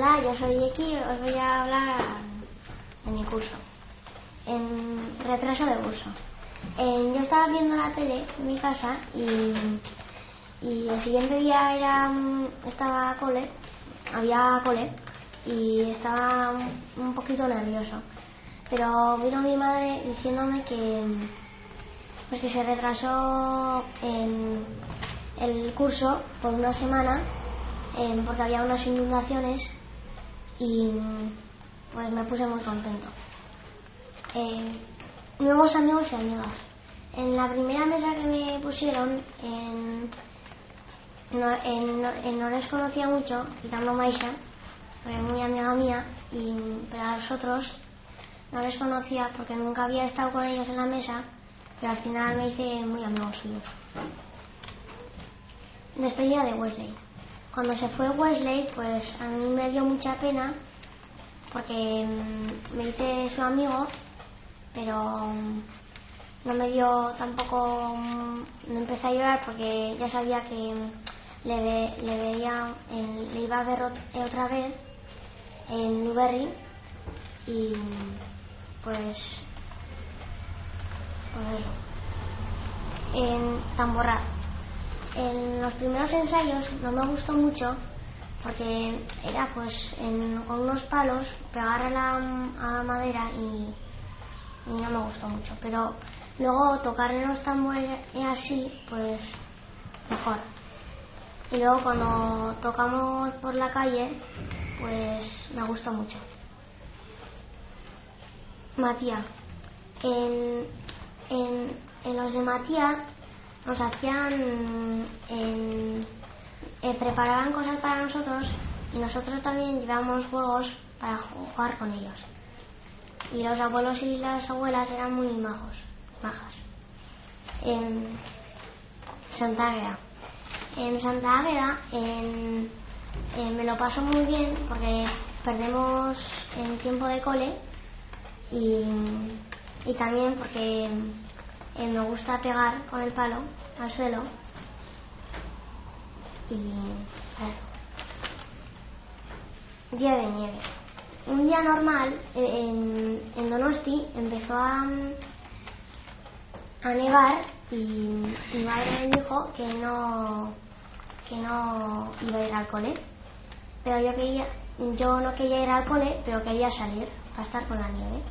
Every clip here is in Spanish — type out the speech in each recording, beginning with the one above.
Hola, yo soy Iki y os voy a hablar de mi curso. En retraso de curso. En- yo estaba viendo la tele en mi casa y, y el siguiente día era estaba cole, había cole y estaba un- un poquito nervioso. Pero vino mi madre diciéndome que, pues que se retrasó en el curso por una semana eh, porque había unas inundaciones y pues me puse muy contento. Eh, nuevos amigos y amigas. En la primera mesa que me pusieron, en, en, en no les conocía mucho, quitando Maisha, porque muy amiga mía, y, pero a los otros no les conocía porque nunca había estado con ellos en la mesa, pero al final me hice muy amigo suyo. Despedida de Wesley. Cuando se fue Wesley, pues a mí me dio mucha pena porque mm, me hice su amigo, pero mm, no me dio tampoco. mm, No empecé a llorar porque ya sabía que le, ve- le veía, le iba a ver ot- otra vez en Newberry y pues. En Tamborrad. En los primeros ensayos no me gustó mucho porque era pues con unos palos pegar a la, a la madera y, no me gustó mucho. Pero luego tocar en los tambores así, pues mejor. Y luego cuando tocamos por la calle, pues me gustó mucho. Matías. En, en, en los de Matías nos hacían, en- eh, preparaban cosas para nosotros y nosotros también llevábamos juegos para ju- jugar con ellos. Y los abuelos y las abuelas eran muy majos, majas. En Santa Águeda. En Santa Águeda en- en- me lo paso muy bien porque perdemos el tiempo de cole y, y también porque eh, me gusta pegar con el palo al suelo. Y claro. día de nieve. Un día normal eh, en, en Donosti empezó a, a nevar y mi madre me dijo que no que no iba a ir al cole. Pero yo quería yo no quería ir al cole pero quería salir para estar con la nieve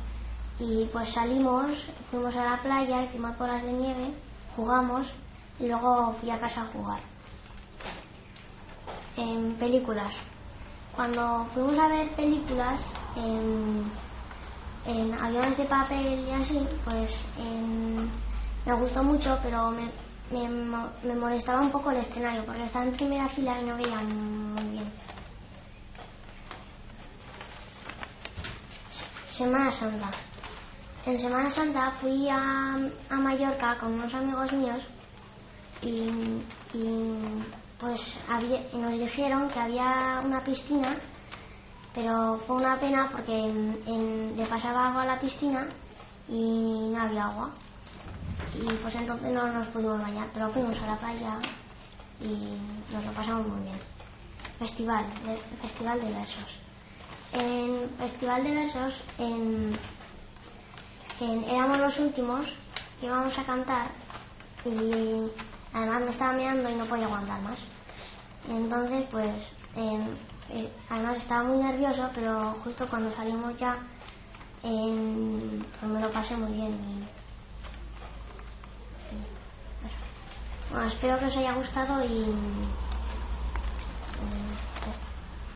y pues salimos fuimos a la playa hicimos bolas de nieve jugamos y luego fui a casa a jugar. En películas. Cuando fuimos a ver películas en, en aviones de papel y así pues en- me gustó mucho pero me, me, me molestaba un poco el escenario porque estaba en primera fila y no veía muy bien. Semana Santa. En Semana Santa fui a, a Mallorca con unos amigos míos y, pues había- y nos dijeron que había una piscina, pero fue una pena porque le pasaba algo a la piscina y no había agua. Y pues entonces no nos pudimos bañar, pero fuimos a la playa y nos lo pasamos muy bien. Festival, de- festival de versos. En Festival de Versos en, en- éramos los últimos que íbamos a cantar y además me estaba meando y no podía aguantar más. Entonces, pues, en- eh, además estaba muy nervioso, pero justo cuando salimos ya, en- pues me lo pasé muy bien. y-. Bueno, espero que os haya gustado y...